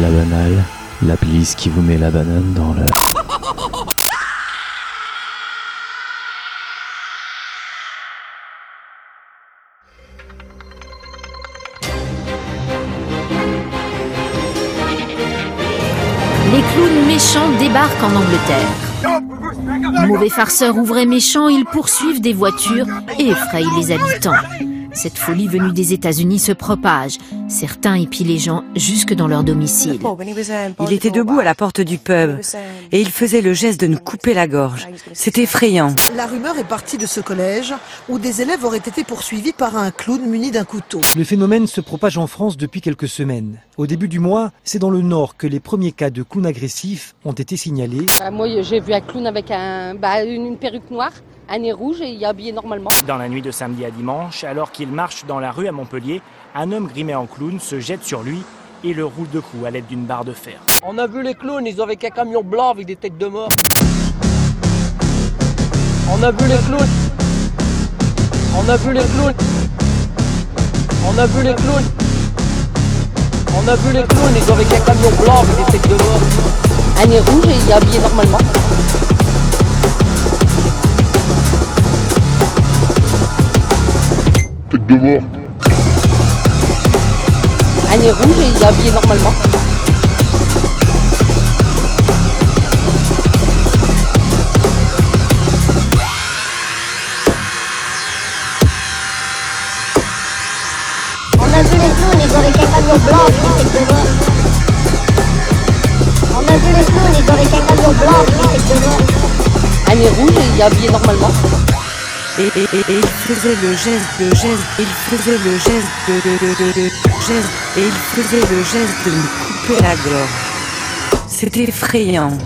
la banale, la police qui vous met la banane dans le... Les clowns méchants débarquent en Angleterre. Mauvais farceurs ou vrais méchants, ils poursuivent des voitures et effrayent les habitants. Cette folie venue des États-Unis se propage. Certains épient les gens jusque dans leur domicile. Il était debout à la porte du pub et il faisait le geste de nous couper la gorge. C'est effrayant. La rumeur est partie de ce collège où des élèves auraient été poursuivis par un clown muni d'un couteau. Le phénomène se propage en France depuis quelques semaines. Au début du mois, c'est dans le Nord que les premiers cas de clowns agressifs ont été signalés. Bah, moi, j'ai vu un clown avec un, bah, une, une perruque noire, un nez rouge et il est habillé normalement. Dans la nuit de samedi à dimanche, alors qu'il marche dans la rue à Montpellier, un homme grimé en clown se jette sur lui et le roule de coups à l'aide d'une barre de fer. On a vu les clowns, ils avaient un camion blanc avec des têtes de mort. On a vu les clowns. On a vu les clowns. On a vu les clowns. On a vu les clowns, ils avaient un camion blanc avec des têtes de mort. Un nez rouge et il est habillé normalement. Elle est rouge et il est habillé normalement. On a vu les clowns, ils ont les cacamions blancs, c'est que On a vu les clowns, ils ont les cacamions blancs, c'est que Elle est rouge et il est habillé normalement. Et, et, il faisait le geste, le geste, il faisait le geste de, de, de, de, de- geste, et il faisait le geste de nous couper la gorge. C'était effrayant.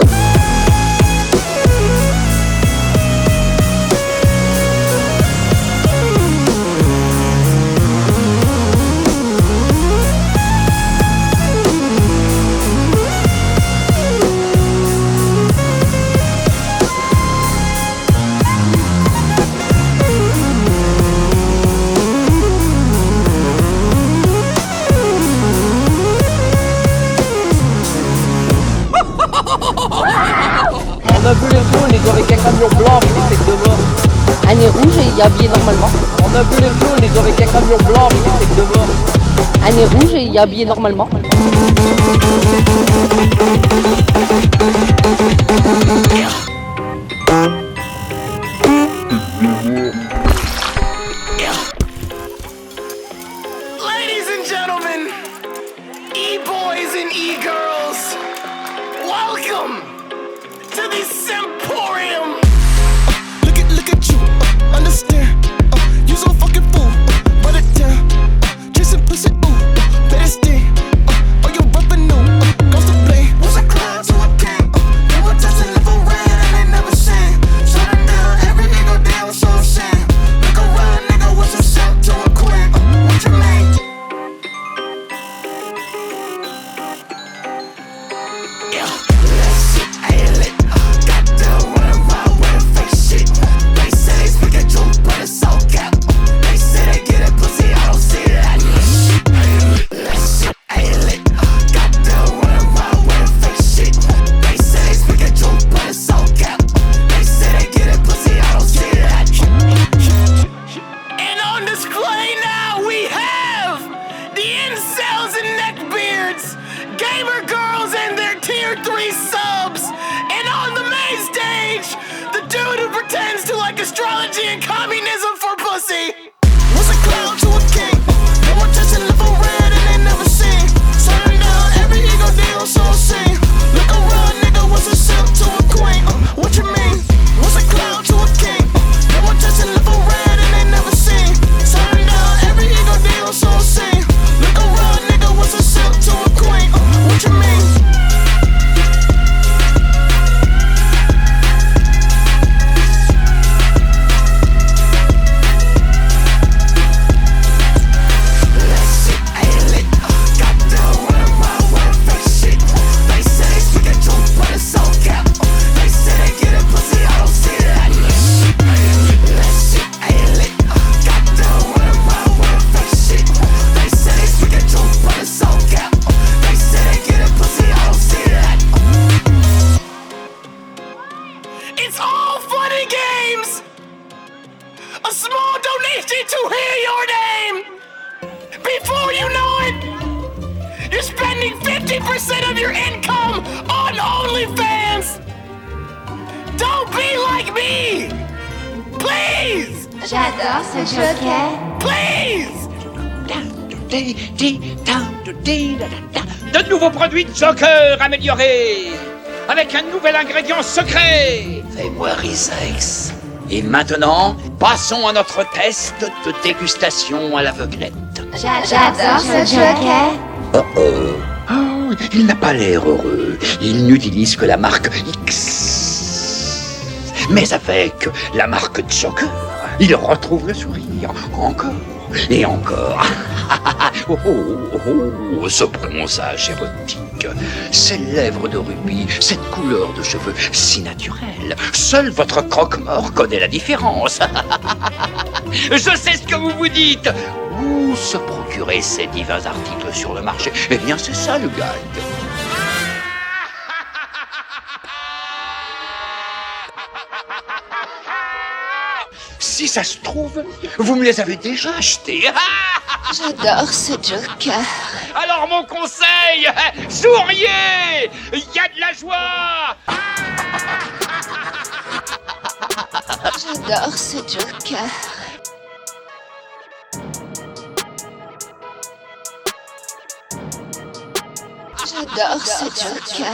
Est habillé normalement. On a vu les clowns, ils avaient un camion blanc avec des têtes de mort. Un nez rouge et il est habillé normalement. Et maintenant, passons à notre test de dégustation à l'aveuglette. J'adore ce joker. Oh oh. Oh, il n'a pas l'air heureux. Il n'utilise que la marque X. Mais avec la marque Joker, il retrouve le sourire. Encore et encore. oh, oh, oh, oh, ce bronzage érotique, ces lèvres de rubis, cette couleur de cheveux si naturelle. Seul votre croque-mort connaît la différence. Je sais ce que vous vous dites. Où se procurer ces divins articles sur le marché? Eh bien, c'est ça le gag. Si ça se trouve, vous me les avez déjà achetés. J'adore ce joker. Alors mon conseil, souriez Il y a de la joie J'adore ce joker. J'adore ce joker.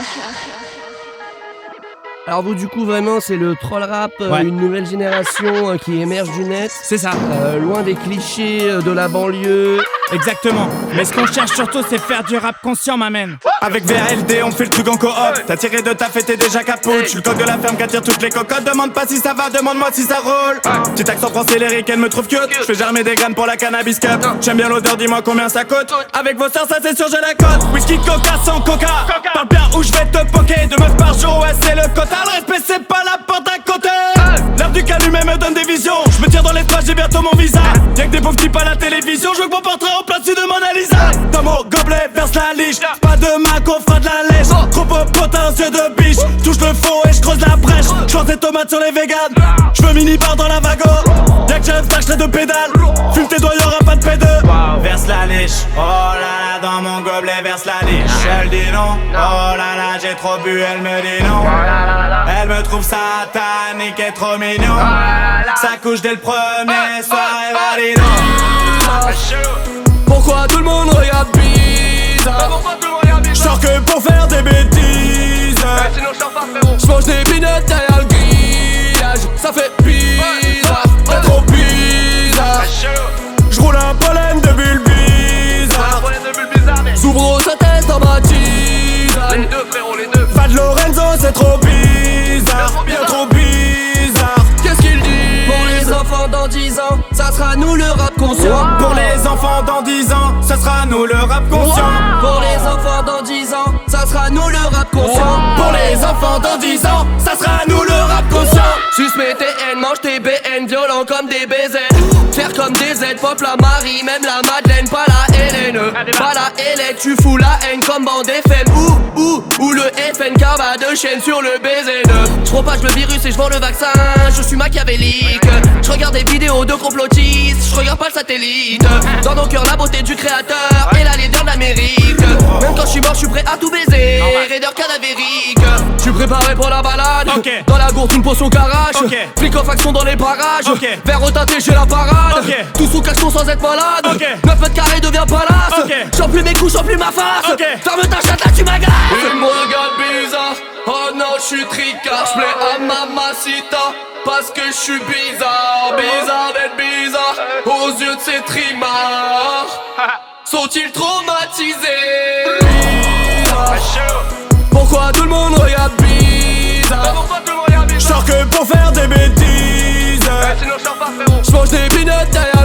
Alors vous du coup vraiment c'est le troll rap, euh, une nouvelle génération euh, qui émerge du net. C'est ça. Euh, loin des clichés euh, de la banlieue. Exactement. Mais ce qu'on cherche surtout, c'est faire du rap conscient, ma man. Avec VLD, on fait le truc en coop. T'as tiré de ta fête, t'es déjà capote. Je suis le coq de la ferme qui attire toutes les cocottes. Demande pas si ça va, demande-moi si ça roule. Petit accent français lyrique, elle me trouve cute. Je fais germer des graines pour la cannabis cup. J'aime bien l'odeur, dis-moi combien ça coûte. Avec vos sœurs, ça c'est sûr, j'ai la cote. Whisky, coca, sans coca. Parle bien où je vais te poker. Deux meufs par jour, ouais, c'est le quota. Le respect, c'est pas la porte à côté. L'air du calumet me donne des visions. Je me tire dans l'espace, j'ai bientôt mon visa. Y'a que des pauvres types à la télévision. Je veux que mon portrait en place de Mona Lisa? Dans mon gobelet, verse la liche. Pas de Mac, on fera de la lèche. Trop peu potentiel de biche. Touche le fond et je creuse la brèche. J'lance des tomates sur les véganes. Je veux mini bar dans la wagon. Y'a que j'ai un stack, j'l'ai de pédale. Fume tes doigts, y'aura pas de P2. Verse la liche. Oh là là, dans mon gobelet, verse la liche. Elle dit non. Oh là là, j'ai trop bu, elle me dit non. Elle me trouve satanique et trop mignon. Ça couche dès le premier soir et valide. Pourquoi tout le monde regarde bizarre Je sors que pour faire des bêtises. Je mange des binettes derrière le grillage. Ça fait bizarre, trop bizarre. Je roule un pollen de bulles bizarres. Soubro sa tête dans ma tisane. Fad Lorenzo, c'est trop bizarre. Bien trop bizarre. Qu'est-ce qu'il dit? Pour les enfants dans 10 ans, ça sera nous le rap conscient. Pour les enfants dans 10 ans, ce sera nous le rap conscient. Pour les enfants dans 10 ans, ça sera nous le rap conscient. Pour les enfants dans 10 ans, ça sera nous le rap conscient. Mes TN, mange tes BN, violent comme des baisers. Faire comme des Z, pop la Marie, même la Madeleine, pas la Hélène. Pas la Hélène, tu fous la haine comme bande FM. Ou, ou, ou le FNK va de chaîne sur le BZN. Je propage le virus et je vends le vaccin, je suis machiavélique. Je regarde des vidéos de complotistes, je regarde pas le satellite. Dans nos cœurs, la beauté du créateur et la leader d'Amérique. Même quand je suis mort, je suis prêt à tout baiser. Raider cadavérique. Je suis préparé pour la balade. Dans la gourde, une potion carage. Ok. Flic en faction dans les parages. Ok. Vers au tâté, j'ai la parade. Tout sous cachon sans être malade. Ok. 9 mètres carrés devient palace. Ok. J'en plus mes couches, j'en plus ma face. Ok. Ferme ta chatte là, tu m'agaces. Il me regarde bizarre. Oh non, je suis tricard. Je plais à mamacita. Parce que je suis bizarre. Bizarre d'être bizarre. Aux yeux de ces trimards. Sont-ils traumatisés? Pourquoi tout le monde regarde bizarre? Je sors que pour faire des bêtises. Je mange des binettes derrière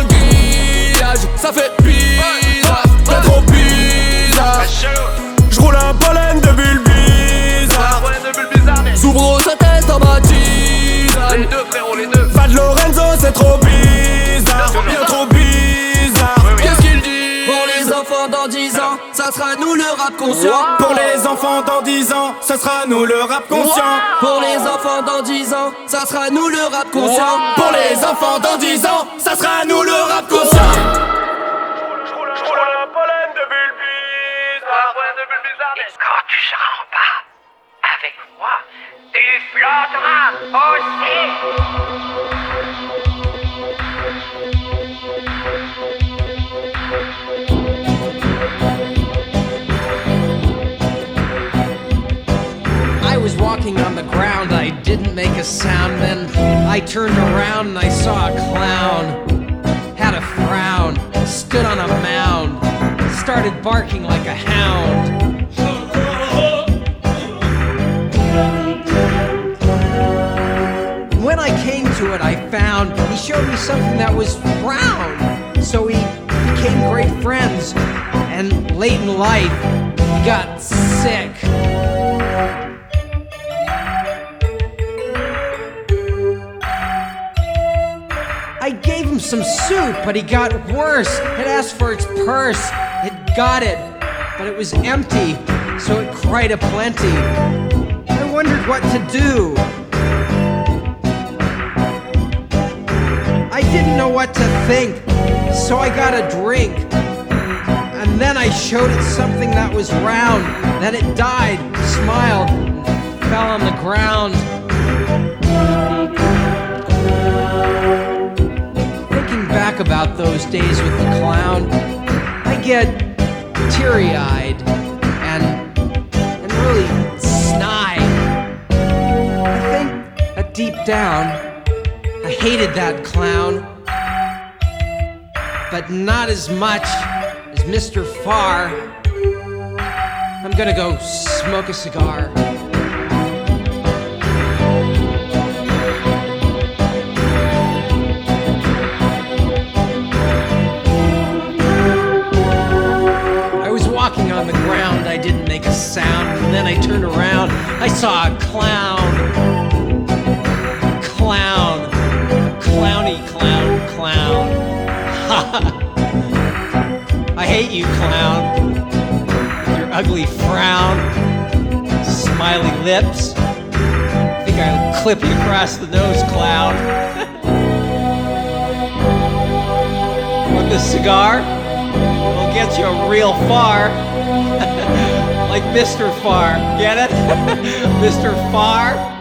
Soubro sa tête dans ma tisane Fad Lorenzo, c'est trop bizarre. Bien trop bizarre. Qu'est-ce qu'il dit Pour les enfants dans 10 ans? Ans, ça sera nous le rap conscient. Pour les enfants dans 10 ans, ça sera nous le rap conscient. Pour les enfants dans 10 ans, ça sera nous le rap conscient. Pour les enfants dans 10 ans, ça sera nous le rap conscient. Quand tu seras en bas, avec moi, I was walking on the ground, I didn't make a sound. Then I turned around and I saw a clown. Had a frown, stood on a mound, started barking like a hound. I came to it, I found he showed me something that was brown. So we became great friends, and late in life, he got sick. I gave him some soup, but he got worse. It asked for its purse. It got it, but it was empty, so it cried a plenty. I wondered what to do. I didn't know what to think, so I got a drink. And then I showed it something that was round. Then it died, smiled, and fell on the ground. Thinking back about those days with the clown, I get teary eyed and, and really snide. I think that deep down, hated that clown, but not as much as Mr. Farr. I'm gonna go smoke a cigar. I was walking on the ground, I didn't make a sound, and then I turned around, I saw a clown. Clown. Clowny clown clown. I hate you, clown. With your ugly frown, smiley lips. I think I'll clip you across the nose, clown. Want this cigar? Will get you real far. like Mr. Far. Get it? Mr. Far?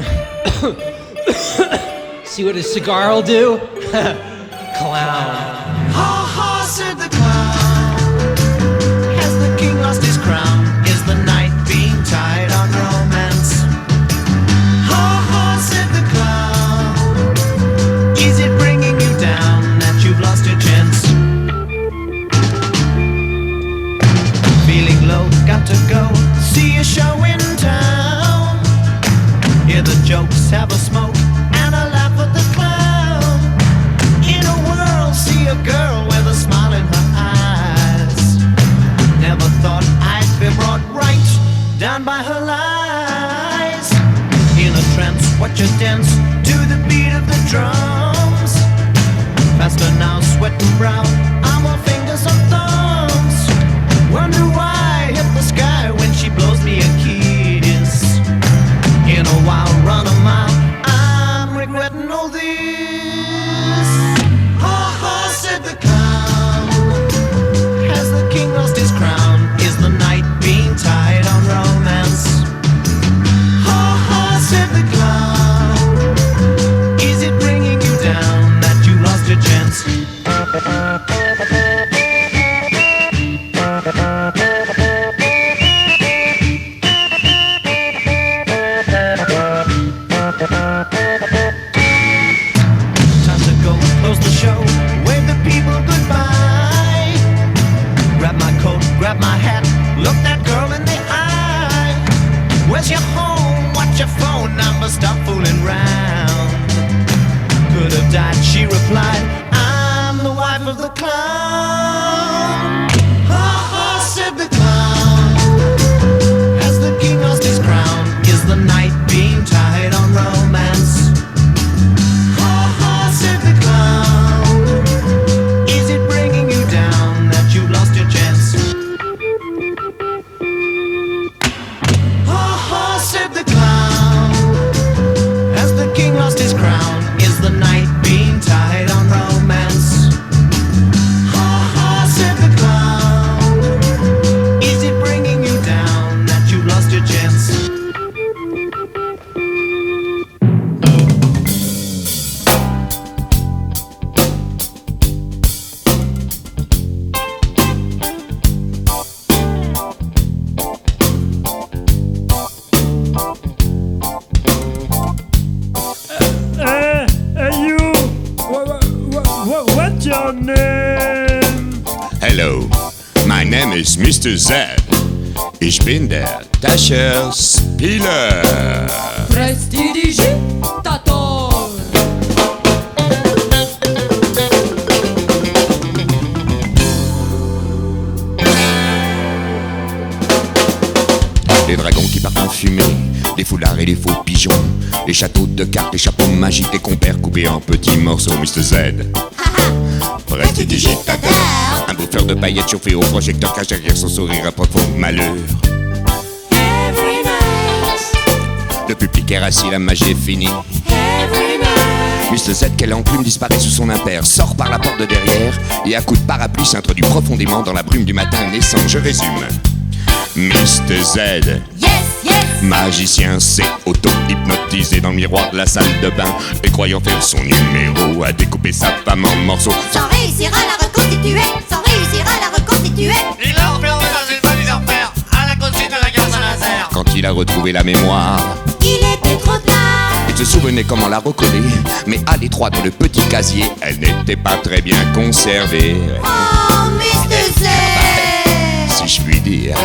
Clown. See what a cigar will do? Clown. Der Dasher Spieler. Prestidigitator. Les dragons qui partent en fumée, les foulards et les faux pigeons, les châteaux de cartes, les chapeaux magiques, les compères coupés en petits morceaux, Mr. Z. Prestidigitateur. Un bouffeur de paillettes chauffé au projecteur cache derrière son sourire un profond malheur. Le public est assis, la magie est finie. Mr. Z, quelle enclume disparaît sous son impair, sort par la porte de derrière et à coup de parapluie s'introduit profondément dans la brume du matin naissant. Je résume. Mr. Z, Yes, yes. magicien, s'est auto-hypnotisé dans le miroir de la salle de bain et croyant faire son numéro, a découpé sa femme en morceaux. Sans réussir à la reconstituer, sans réussir à la reconstituer. Il l'a enfermé dans une valise en fer, à la consigne de la gare Saint-Nazaire. Quand il a retrouvé la mémoire, se souvenait comment la recoller, mais à l'étroit dans le petit casier, elle n'était pas très bien conservée. Oh, Mr. Z. si je puis dire.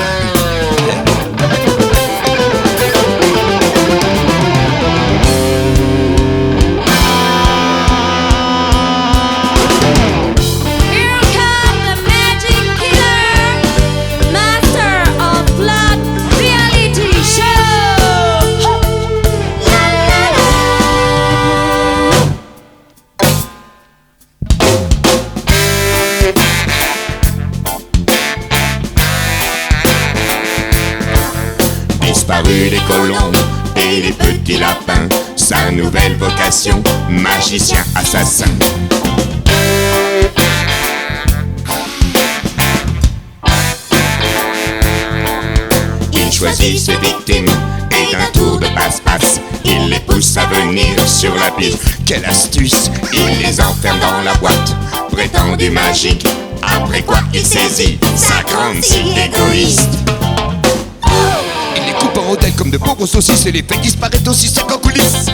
Magique. Après quoi il saisit sa grande scie égoïste. Il les coupe en rondelles comme de pauvres saucisses et les fait disparaître aussi secs en coulisses.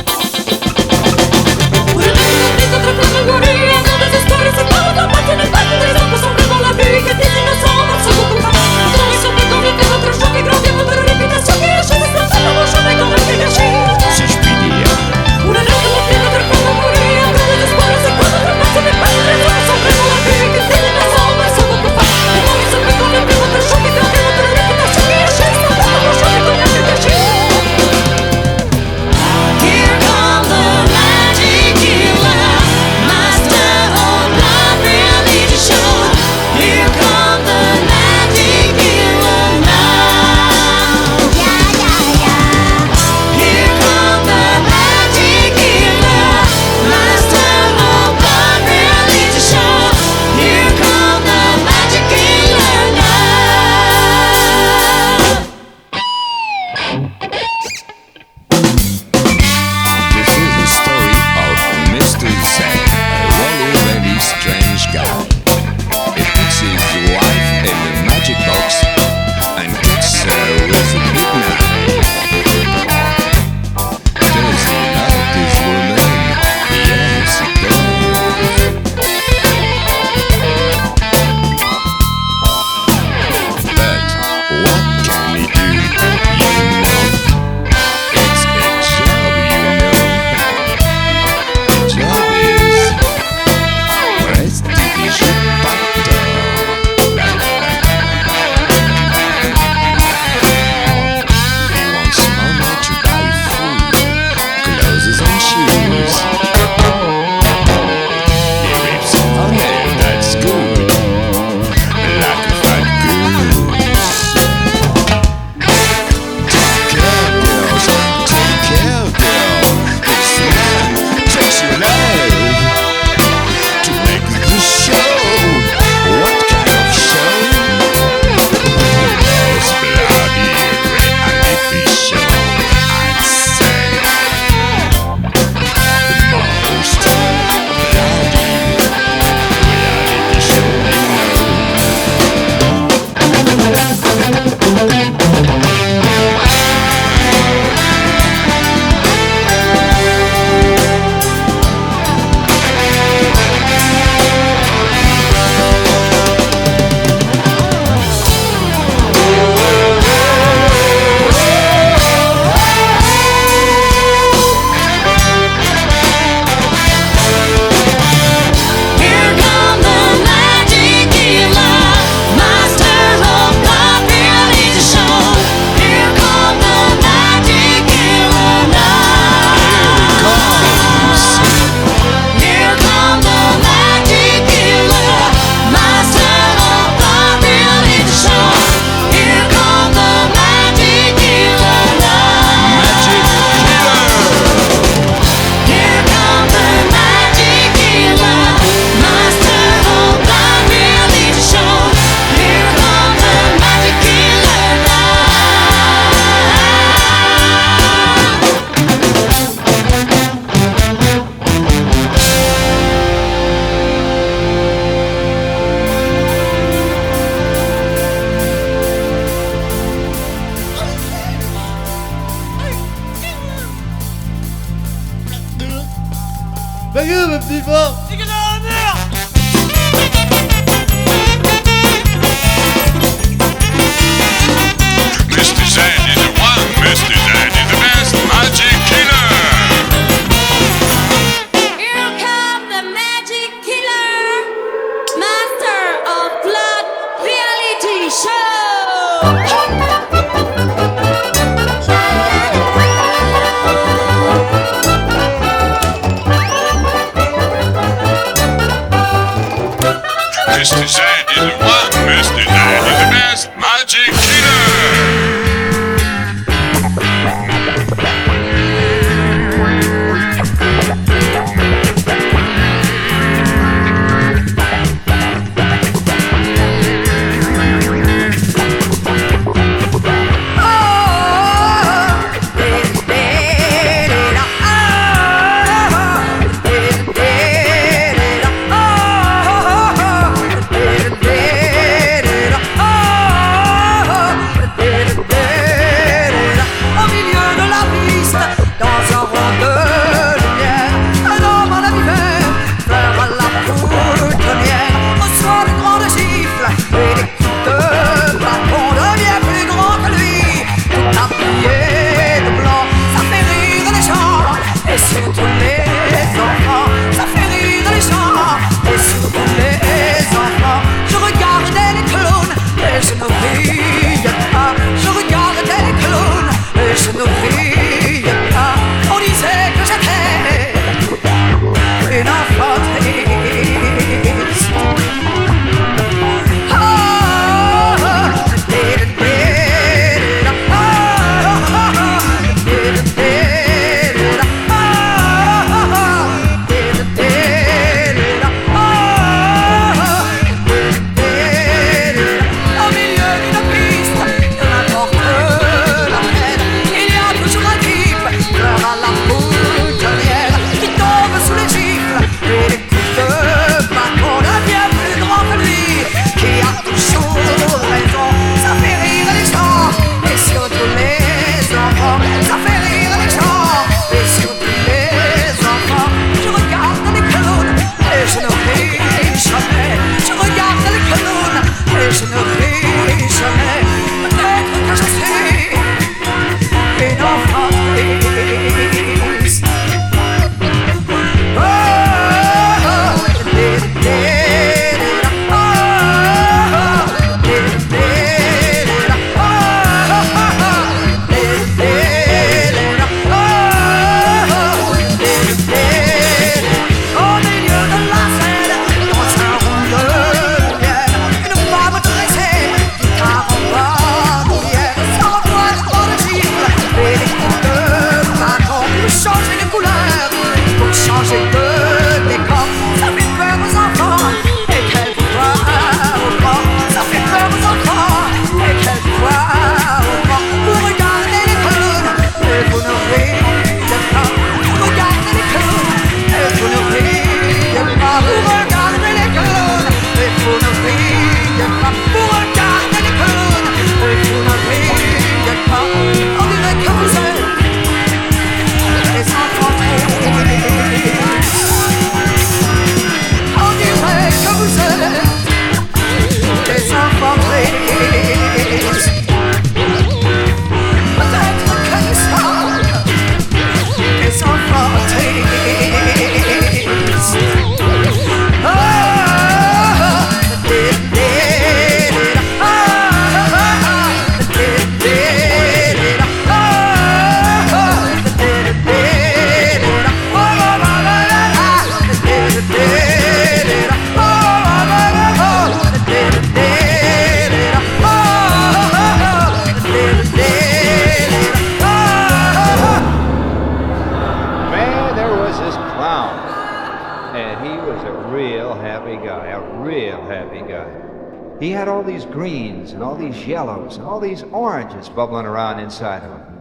these oranges bubbling around inside of him.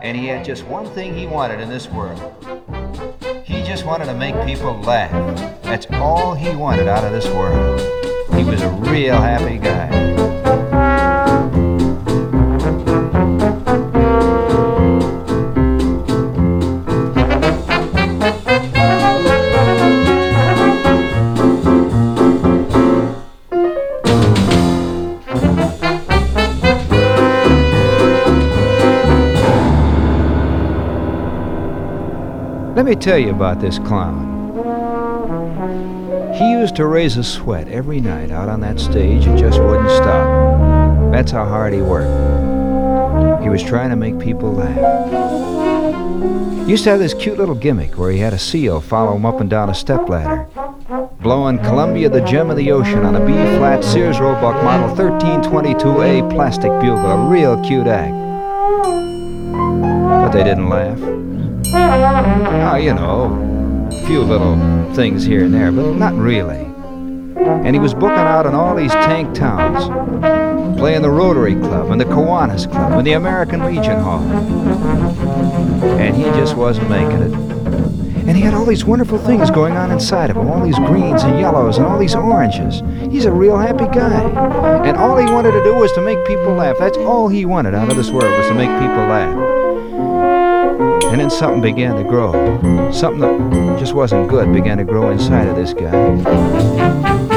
And he had just one thing he wanted in this world. He just wanted to make people laugh. That's all he wanted out of this world. He was a real happy guy. Let me tell you about this clown. He used to raise a sweat every night out on that stage and just wouldn't stop. That's how hard he worked. He was trying to make people laugh. He used to have this cute little gimmick where he had a seal follow him up and down a stepladder, blowing Columbia the Gem of the Ocean on a B flat Sears Roebuck model 1322A plastic bugle, a real cute act. But they didn't laugh. Oh, you know, a few little things here and there, but not really. And he was booking out in all these tank towns, playing the Rotary Club and the Kiwanis Club and the American Legion Hall. And he just wasn't making it. And he had all these wonderful things going on inside of him, all these greens and yellows and all these oranges. He's a real happy guy. And all he wanted to do was to make people laugh. That's all he wanted out of this world was to make people laugh. And then something began to grow. Something that just wasn't good began to grow inside of this guy.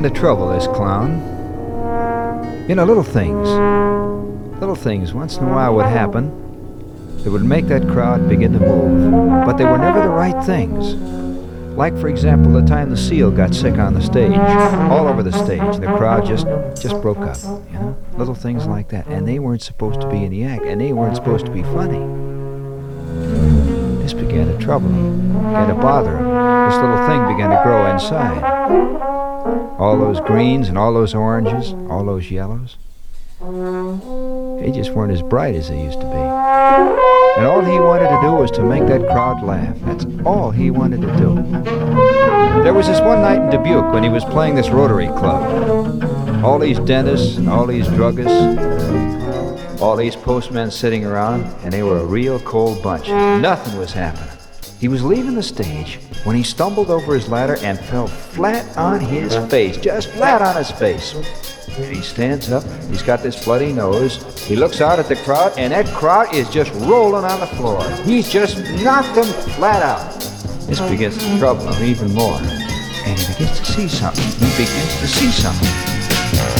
Something that began to trouble this clown. You know, little things. Little things once in a while would happen that would make that crowd begin to move. But they were never the right things. Like, for example, the time the seal got sick on the stage, all over the stage, the crowd just just broke up. You know, little things like that, and they weren't supposed to be in the act, and they weren't supposed to be funny. This began to trouble him, began to bother him. This little thing began to grow inside. All those greens and all those oranges, all those yellows, they just weren't as bright as they used to be. And all he wanted to do was to make that crowd laugh. That's all he wanted to do. There was this one night in Dubuque when he was playing this Rotary Club. All these dentists and all these druggists, all these postmen sitting around, and they were a real cold bunch. Nothing was happening. He was leaving the stage when he stumbled over his ladder and fell flat on his face, just flat on his face. And he stands up, he's got this bloody nose, he looks out at the crowd, and that crowd is just rolling on the floor. He's just knocked them flat out. This begins to trouble him even more. And he begins to see something. He begins to see something.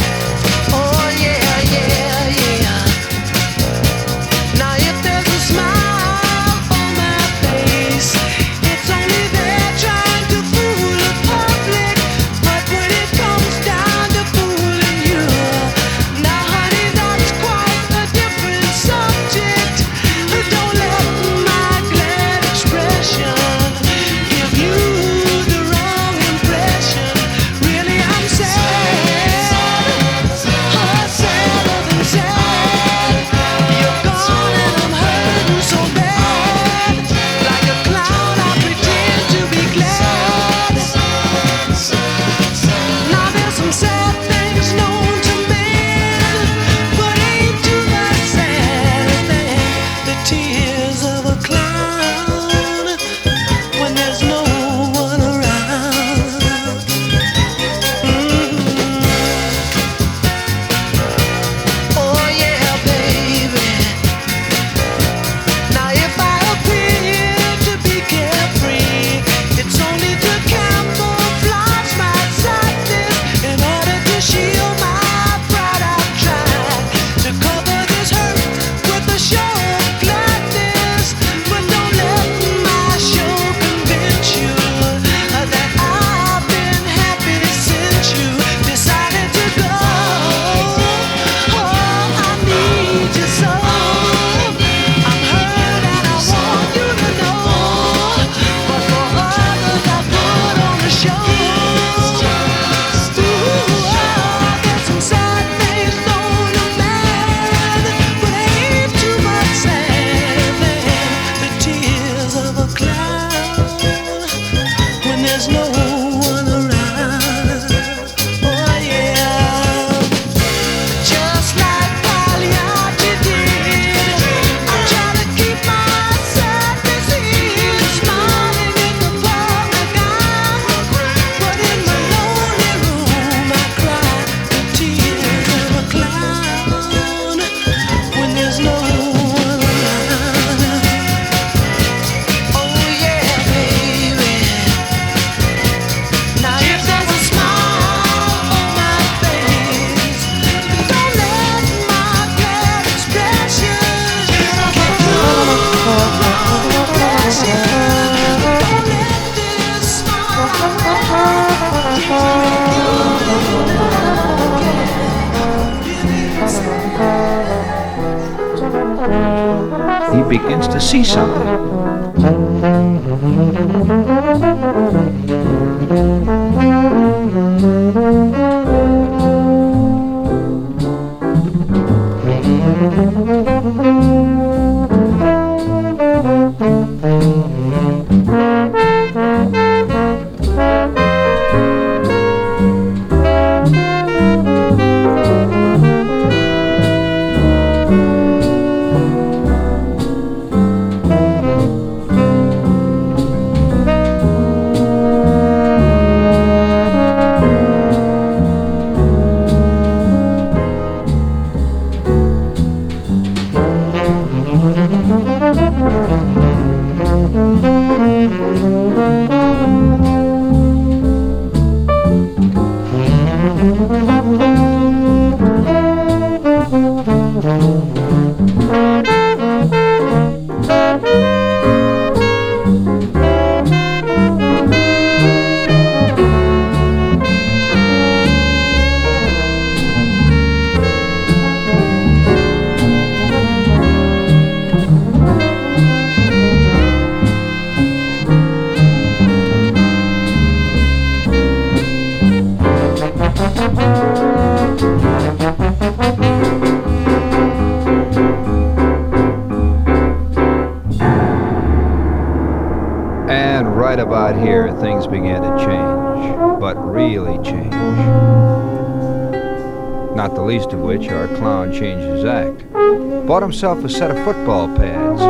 Least of which our clown changed his act. Bought himself a set of football pads,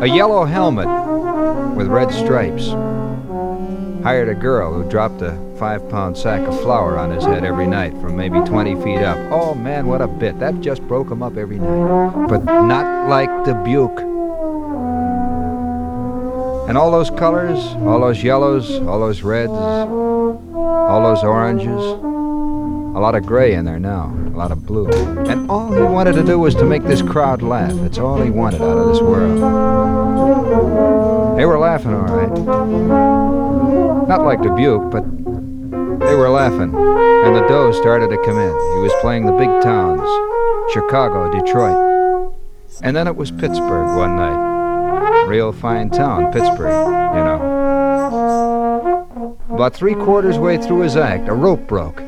a yellow helmet with red stripes. Hired a girl who dropped a five pound sack of flour on his head every night from maybe 20 feet up. Oh man, what a bit. That just broke him up every night. But not like the Dubuque. And all those colors, all those yellows, all those reds, all those oranges, a lot of gray in there now, a lot of blue. And all he wanted to do was to make this crowd laugh. That's all he wanted out of this world. They were laughing, all right. Not like Dubuque, but they were laughing. And the dough started to come in. He was playing the big towns Chicago, Detroit. And then it was Pittsburgh one night. Real fine town, Pittsburgh, you know. About three quarters way through his act, a rope broke.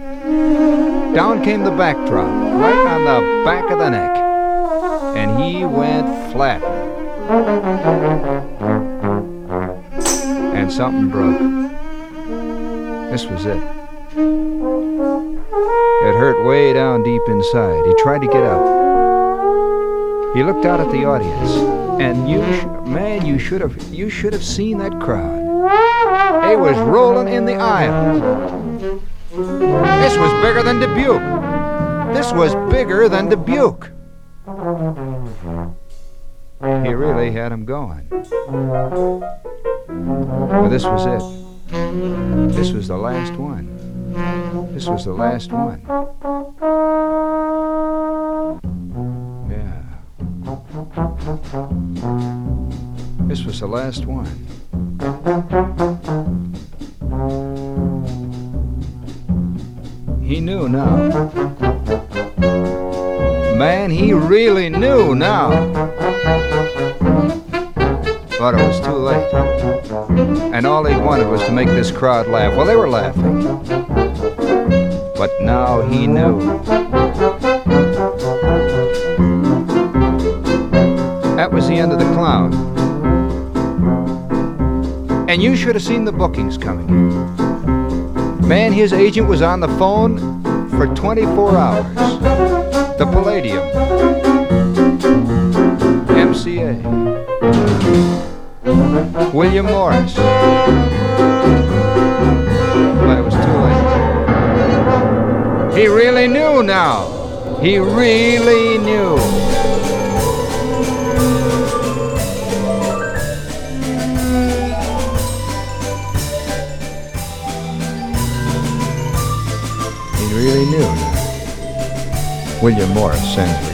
Down came the backdrop, right on the back of the neck. And he went flat. And something broke. This was it. It hurt way down deep inside. He tried to get up. He looked out at the audience, and you, sh- man, you should have, you should have seen that crowd. They was rolling in the aisles. This was bigger than Dubuque. This was bigger than Dubuque. He really had him going. But this was it. This was the last one. This was the last one. Yeah. This was the last one. He knew now. Man, he really knew now. But it was too late. And all he wanted was to make this crowd laugh. Well, they were laughing. But now he knew. That was the end of the clown. And you should have seen the bookings coming in. Man, his agent was on the phone for 24 hours. The Palladium. MCA. William Morris. But it was too late. He really knew now. He really knew. William Morris sends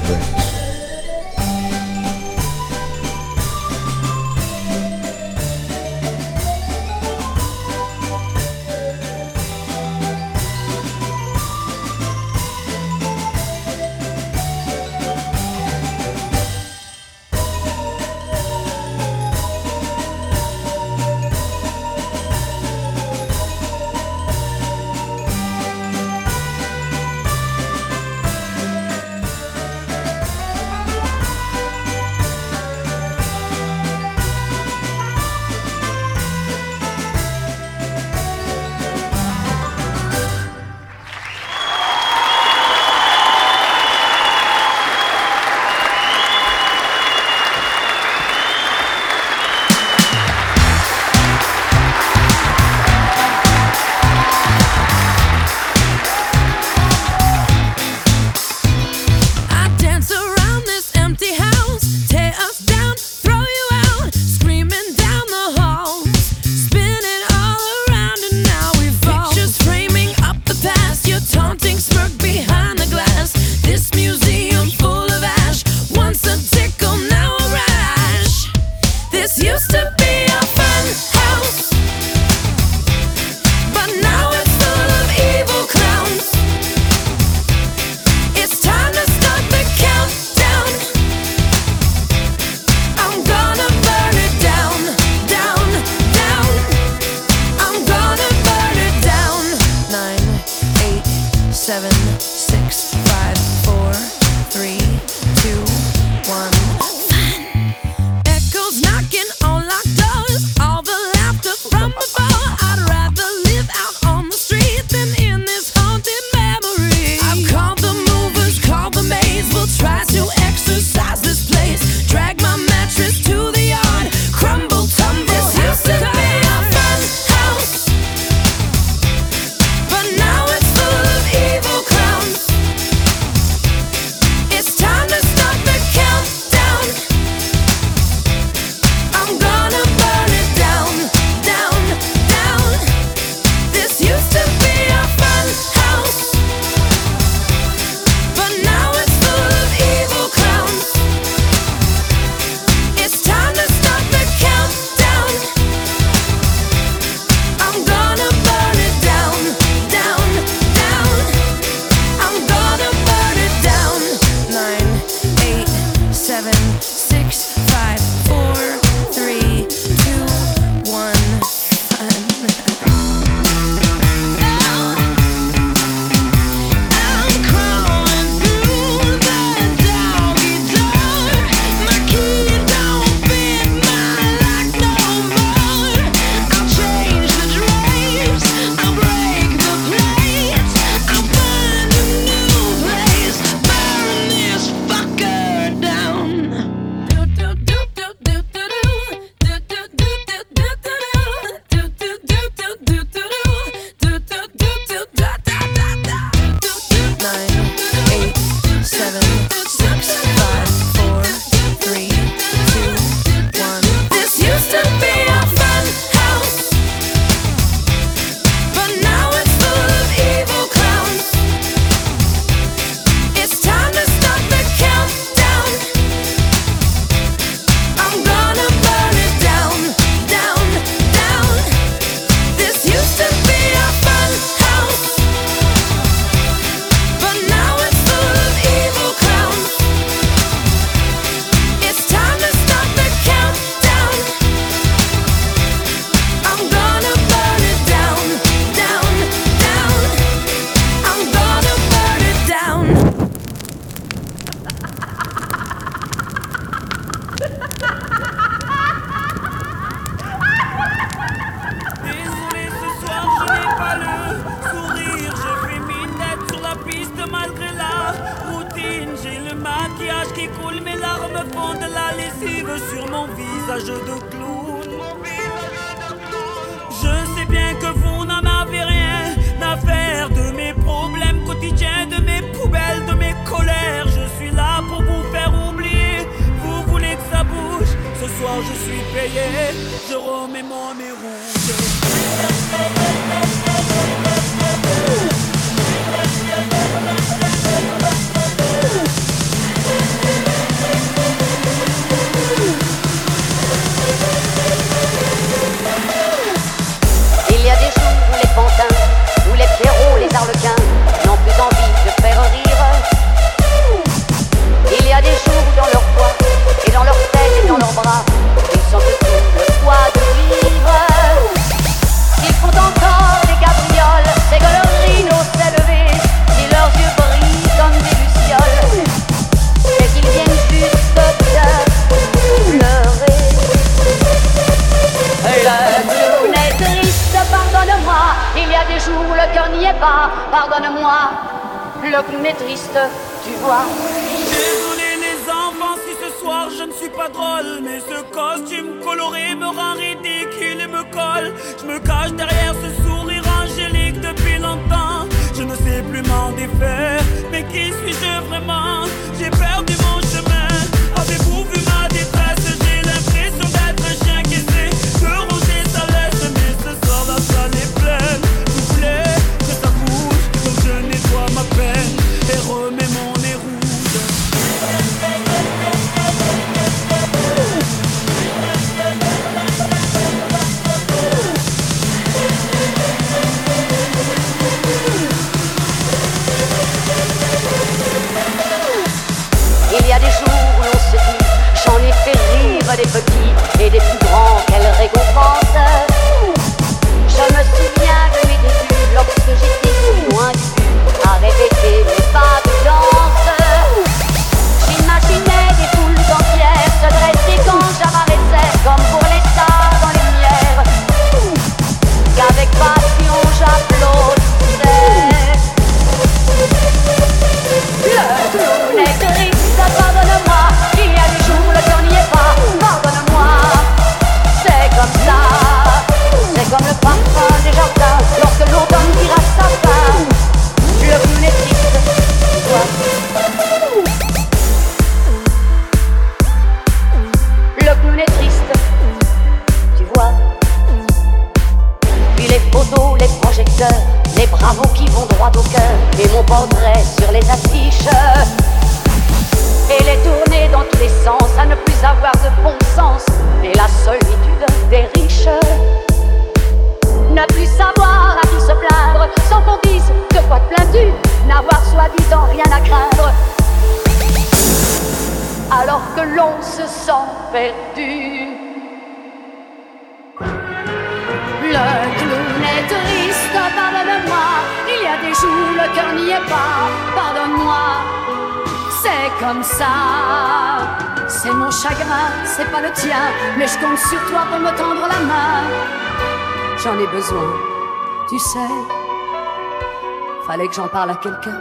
que j'en parle à quelqu'un.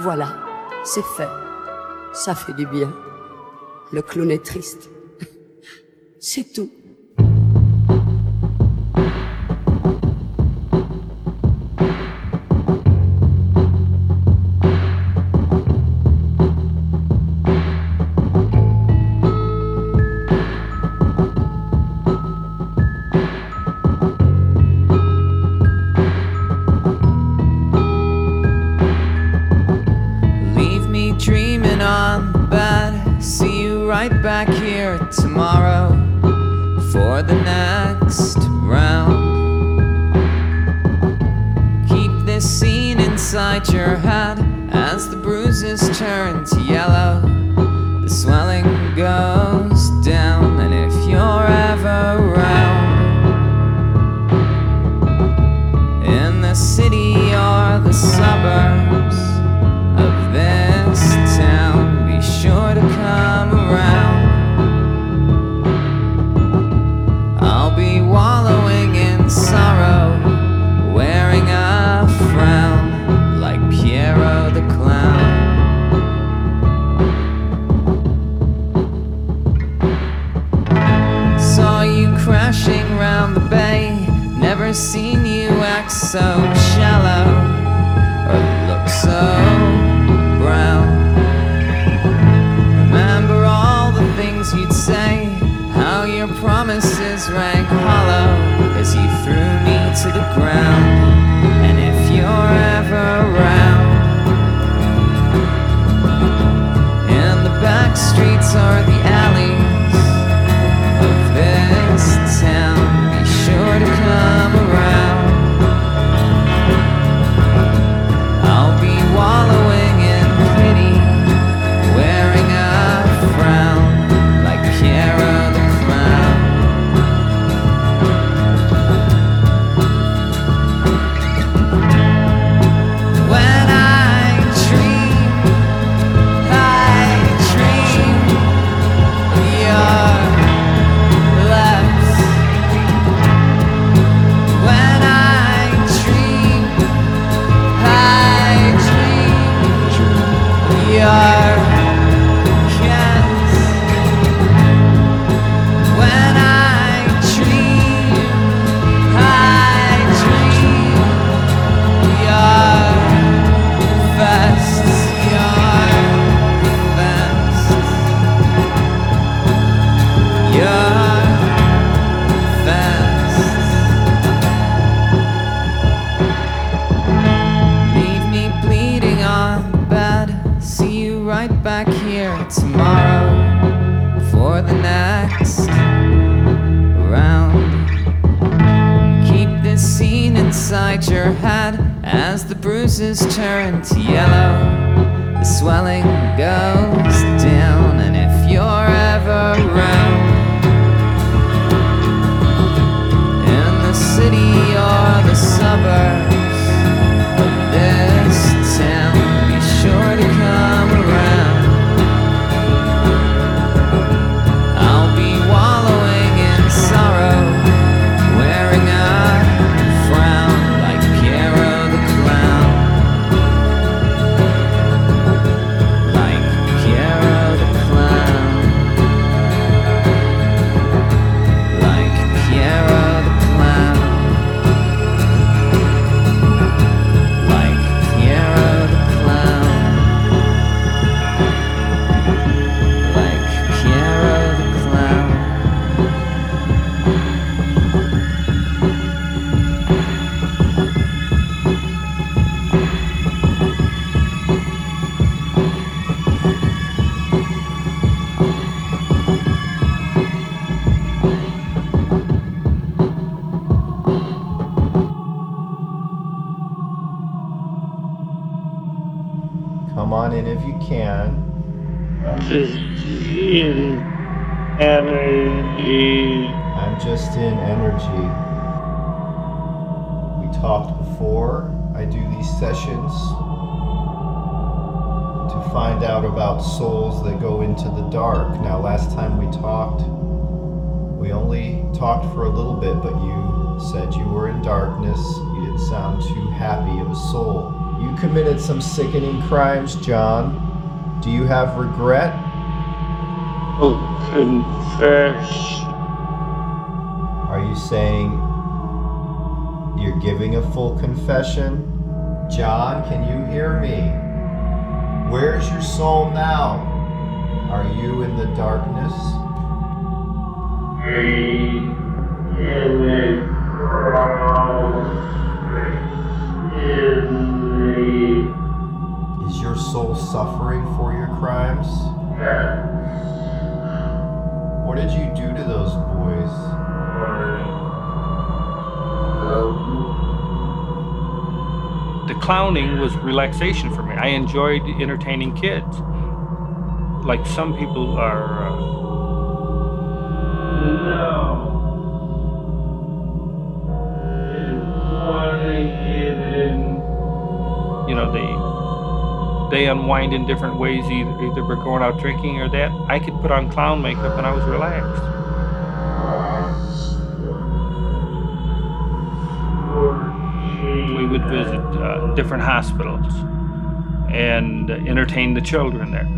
Voilà, c'est fait. Ça fait du bien. Le clown est triste. c'est tout. Committed some sickening crimes, John. Do you have regret? Oh, confess. Are you saying you're giving a full confession? John, can you hear me? Where's your soul now? Are you in the darkness? Is suffering for your crimes? What did you do to those boys? the clowning was relaxation for me. I enjoyed entertaining kids. Like some people are. Uh, you they unwind in different ways. Either, either we're going out drinking or that. I could put on clown makeup and I was relaxed. we would visit uh, different hospitals and entertain the children there.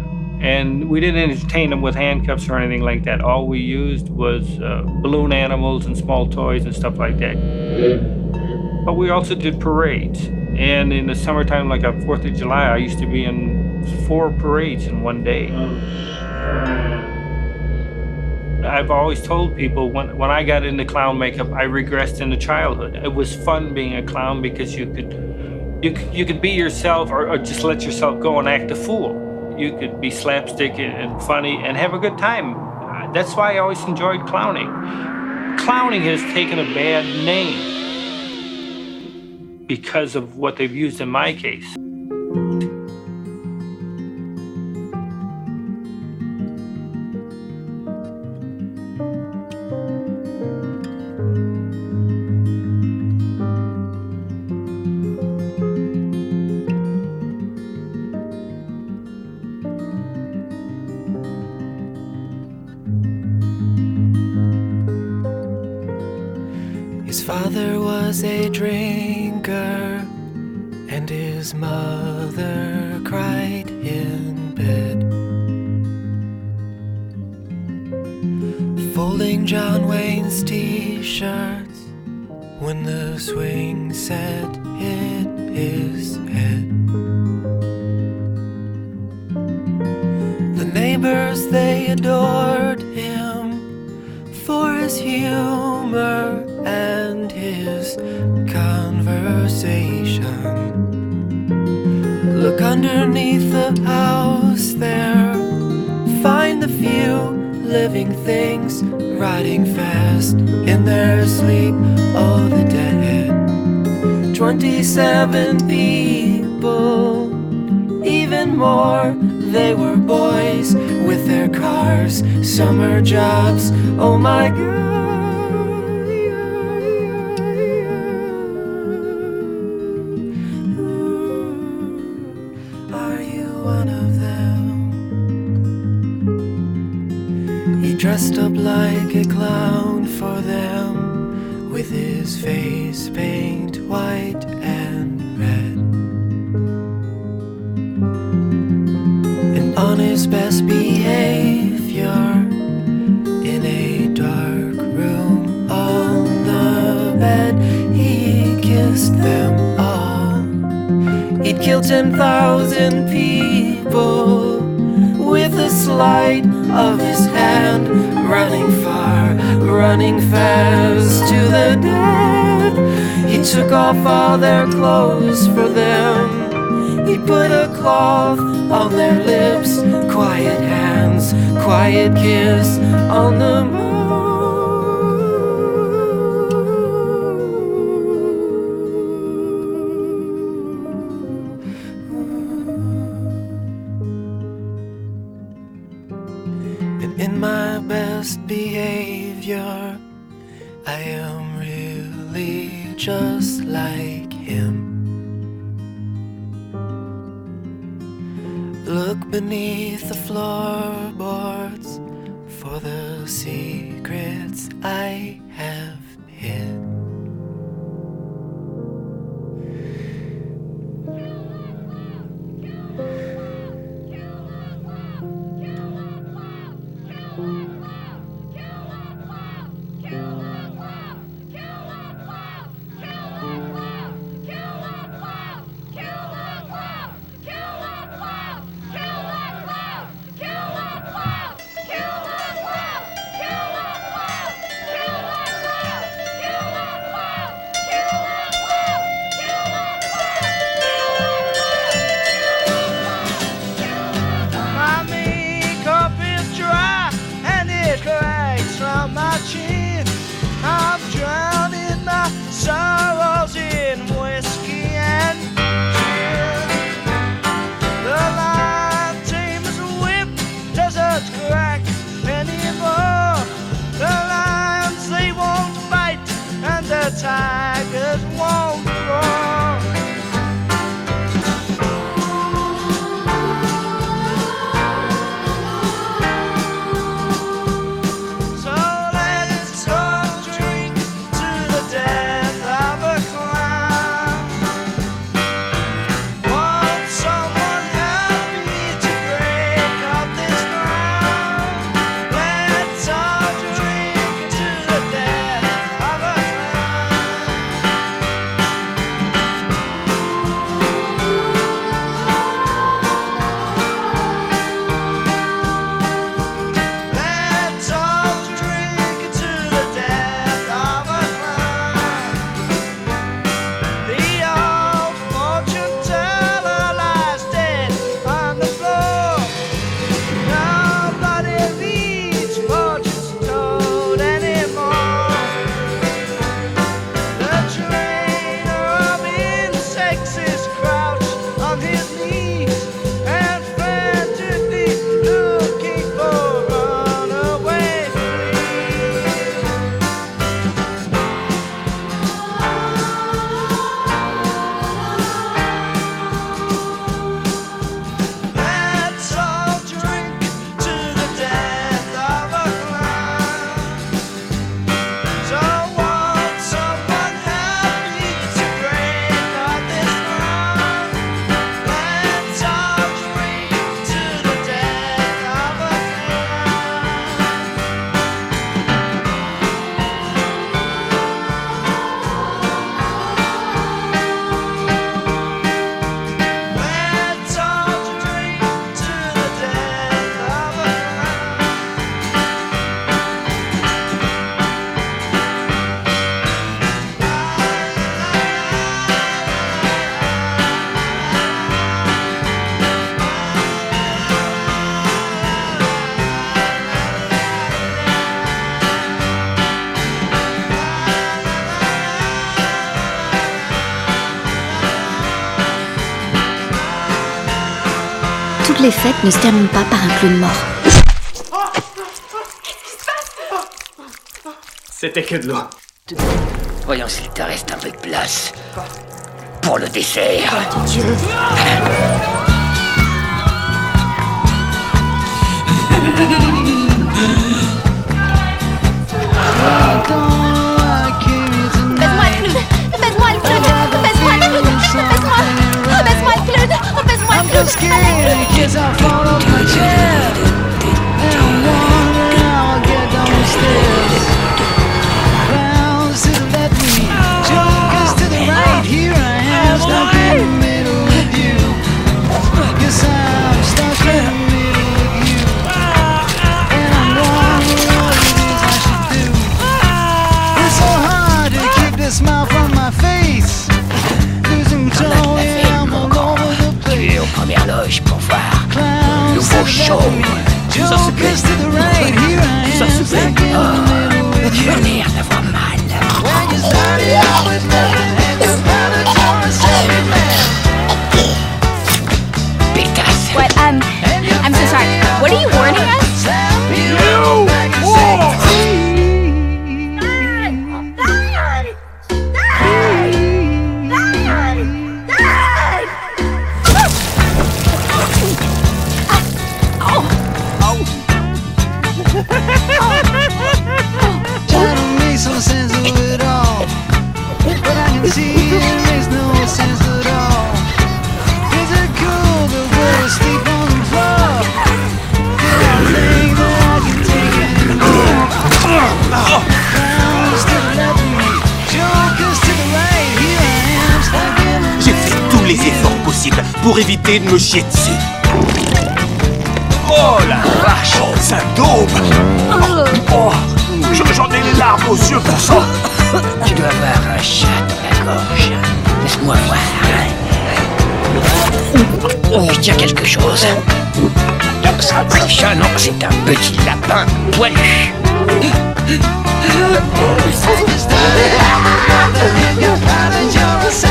And we didn't entertain them with handcuffs or anything like that. All we used was uh, balloon animals and small toys and stuff like that. But we also did parades. And in the summertime, like on 4th of July, I used to be in four parades in one day. Oh. I've always told people when, when I got into clown makeup, I regressed into childhood. It was fun being a clown because you could you could, you could be yourself or, or just let yourself go and act a fool. You could be slapstick and, and funny and have a good time. That's why I always enjoyed clowning. Clowning has taken a bad name because of what they've used in my case. When the swing set hit his head. The neighbors, they adored him for his humor and his conversation. Look underneath the house there, find the few living things riding fast in their sleep. Oh, the dead Thirty-seven people, even more. They were boys with their cars, summer jobs. Oh my God. Dressed up like a clown for them with his face paint white and red. And on his best behavior in a dark room on the bed, he kissed them all. He'd kill 10,000 people with a sleight of his hand, running far, running fast to the dead. He took off all their clothes for them. He put a cloth on their lips, quiet hands, quiet kiss on the mouth. Secrets I les fêtes ne se terminent pas par un clown mort. C'était que de l'eau. Voyons s'il te reste un peu de place. Pour le dessert. Baise-moi Baise-moi le clown Smile show. Ça se plaît. Ça se plaît. Oh, tu éviter de me chier dessus. Oh la vache, ça daube Oh, je- J'en ai les larmes aux yeux pour ça Tu dois avoir un chat dans la gorge. Laisse-moi voir. Oh, il y a quelque chose. Non, c'est pas un chat, non, c'est un petit lapin poilu. Ça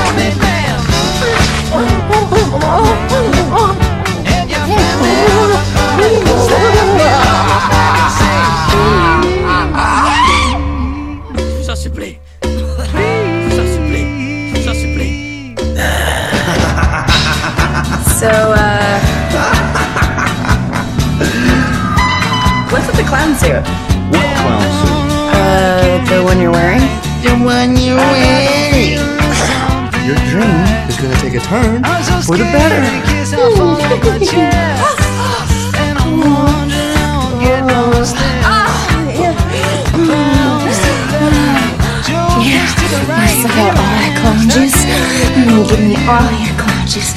So, uh. What's with the clown suit? A turn for the better. Yes, I got all your clown juice. Mm, Give me all your clown juice.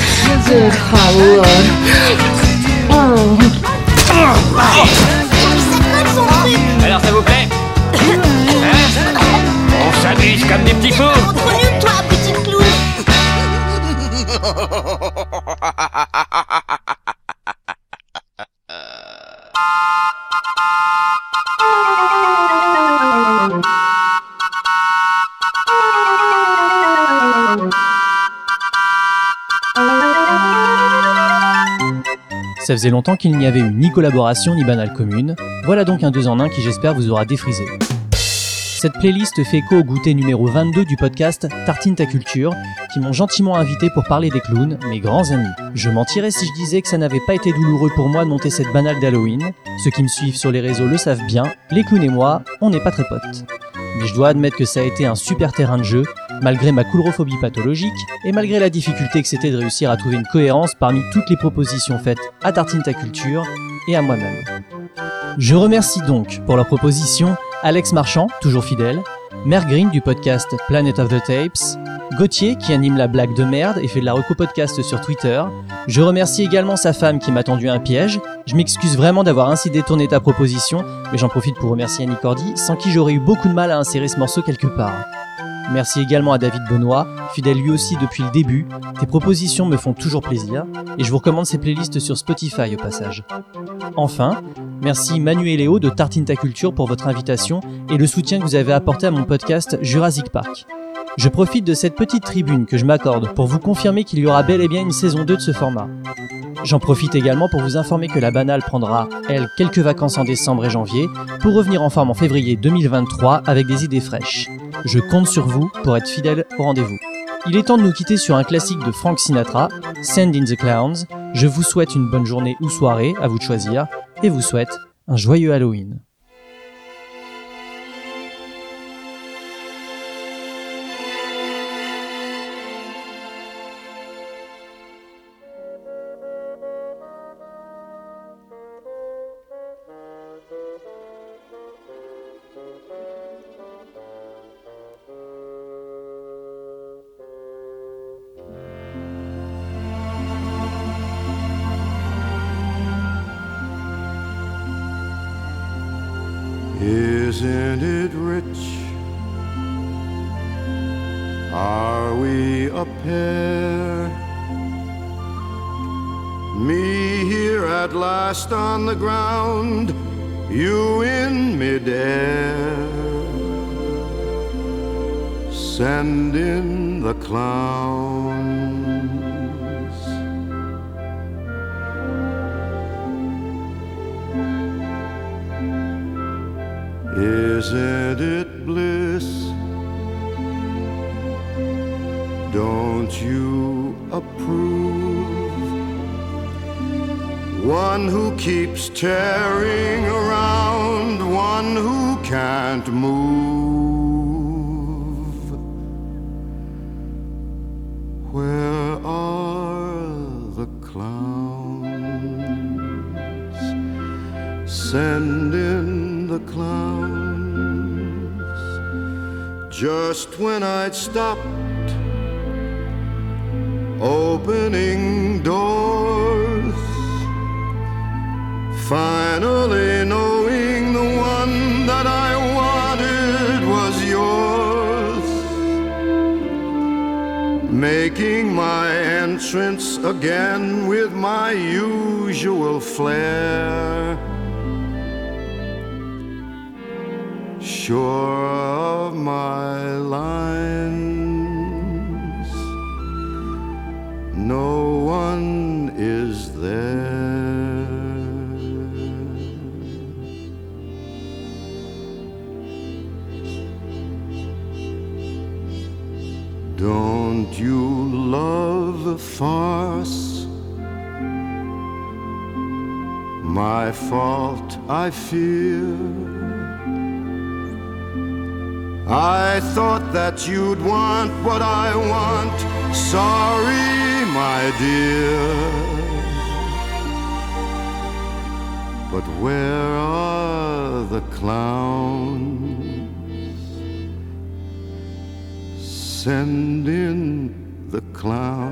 Good hot lord. Alors ça vous plaît. Hein? On s'amuse comme des petits fous Ça faisait longtemps qu'il n'y avait eu ni collaboration ni banale commune. Voilà donc un deux en un qui j'espère vous aura défrisé. Cette playlist fait écho au goûter numéro 22 du podcast Tartine ta culture, qui m'ont gentiment invité pour parler des clowns, mes grands amis. Je mentirais si je disais que ça n'avait pas été douloureux pour moi de monter cette banale d'Halloween. Ceux qui me suivent sur les réseaux le savent bien, les clowns et moi, on n'est pas très potes. Mais je dois admettre que ça a été un super terrain de jeu, malgré ma coulrophobie pathologique, et malgré la difficulté que c'était de réussir à trouver une cohérence parmi toutes les propositions faites à Tartine ta culture et à moi-même. Je remercie donc pour leur proposition Alex Marchand, toujours fidèle, Mère Green du podcast Planet of the Tapes, Gauthier qui anime la blague de merde et fait de la reco podcast sur Twitter. Je remercie également sa femme qui m'a tendu un piège. Je m'excuse vraiment d'avoir ainsi détourné ta proposition, mais j'en profite pour remercier Annie Cordy, sans qui j'aurais eu beaucoup de mal à insérer ce morceau quelque part. Merci également à David Benoît, fidèle lui aussi depuis le début. Tes propositions me font toujours plaisir, et je vous recommande ces playlists sur Spotify au passage. Enfin, merci Manu et de Tartine ta Culture pour votre invitation et le soutien que vous avez apporté à mon podcast Jurassic Park. Je profite de cette petite tribune que je m'accorde pour vous confirmer qu'il y aura bel et bien une saison 2 de ce format. J'en profite également pour vous informer que la banale prendra, elle, quelques vacances en décembre et janvier, pour revenir en forme en février 2023 avec des idées fraîches. Je compte sur vous pour être fidèle au rendez-vous. Il est temps de nous quitter sur un classique de Frank Sinatra, Send in the Clowns. Je vous souhaite une bonne journée ou soirée, à vous de choisir, et vous souhaite un joyeux Halloween. Sure of my lines, no one is there. Don't you love a farce? My fault, I fear. I thought that you'd want what I want. Sorry, my dear. But where are the clowns? Send in the clowns.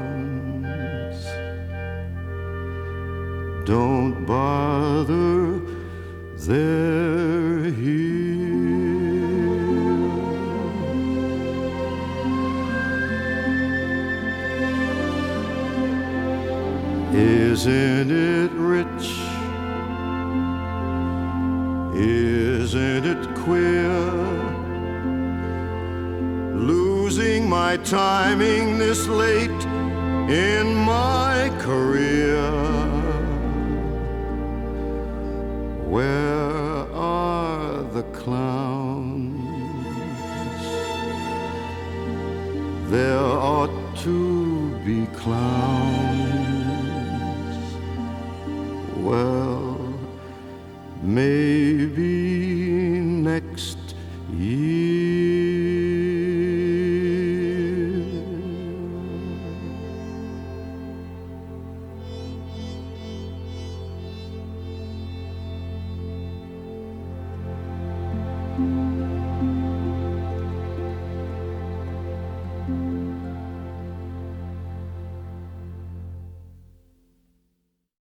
Don't bother, they're Isn't it rich? Isn't it queer? Losing my timing this late in my career. Where are the clowns? There ought to be clowns.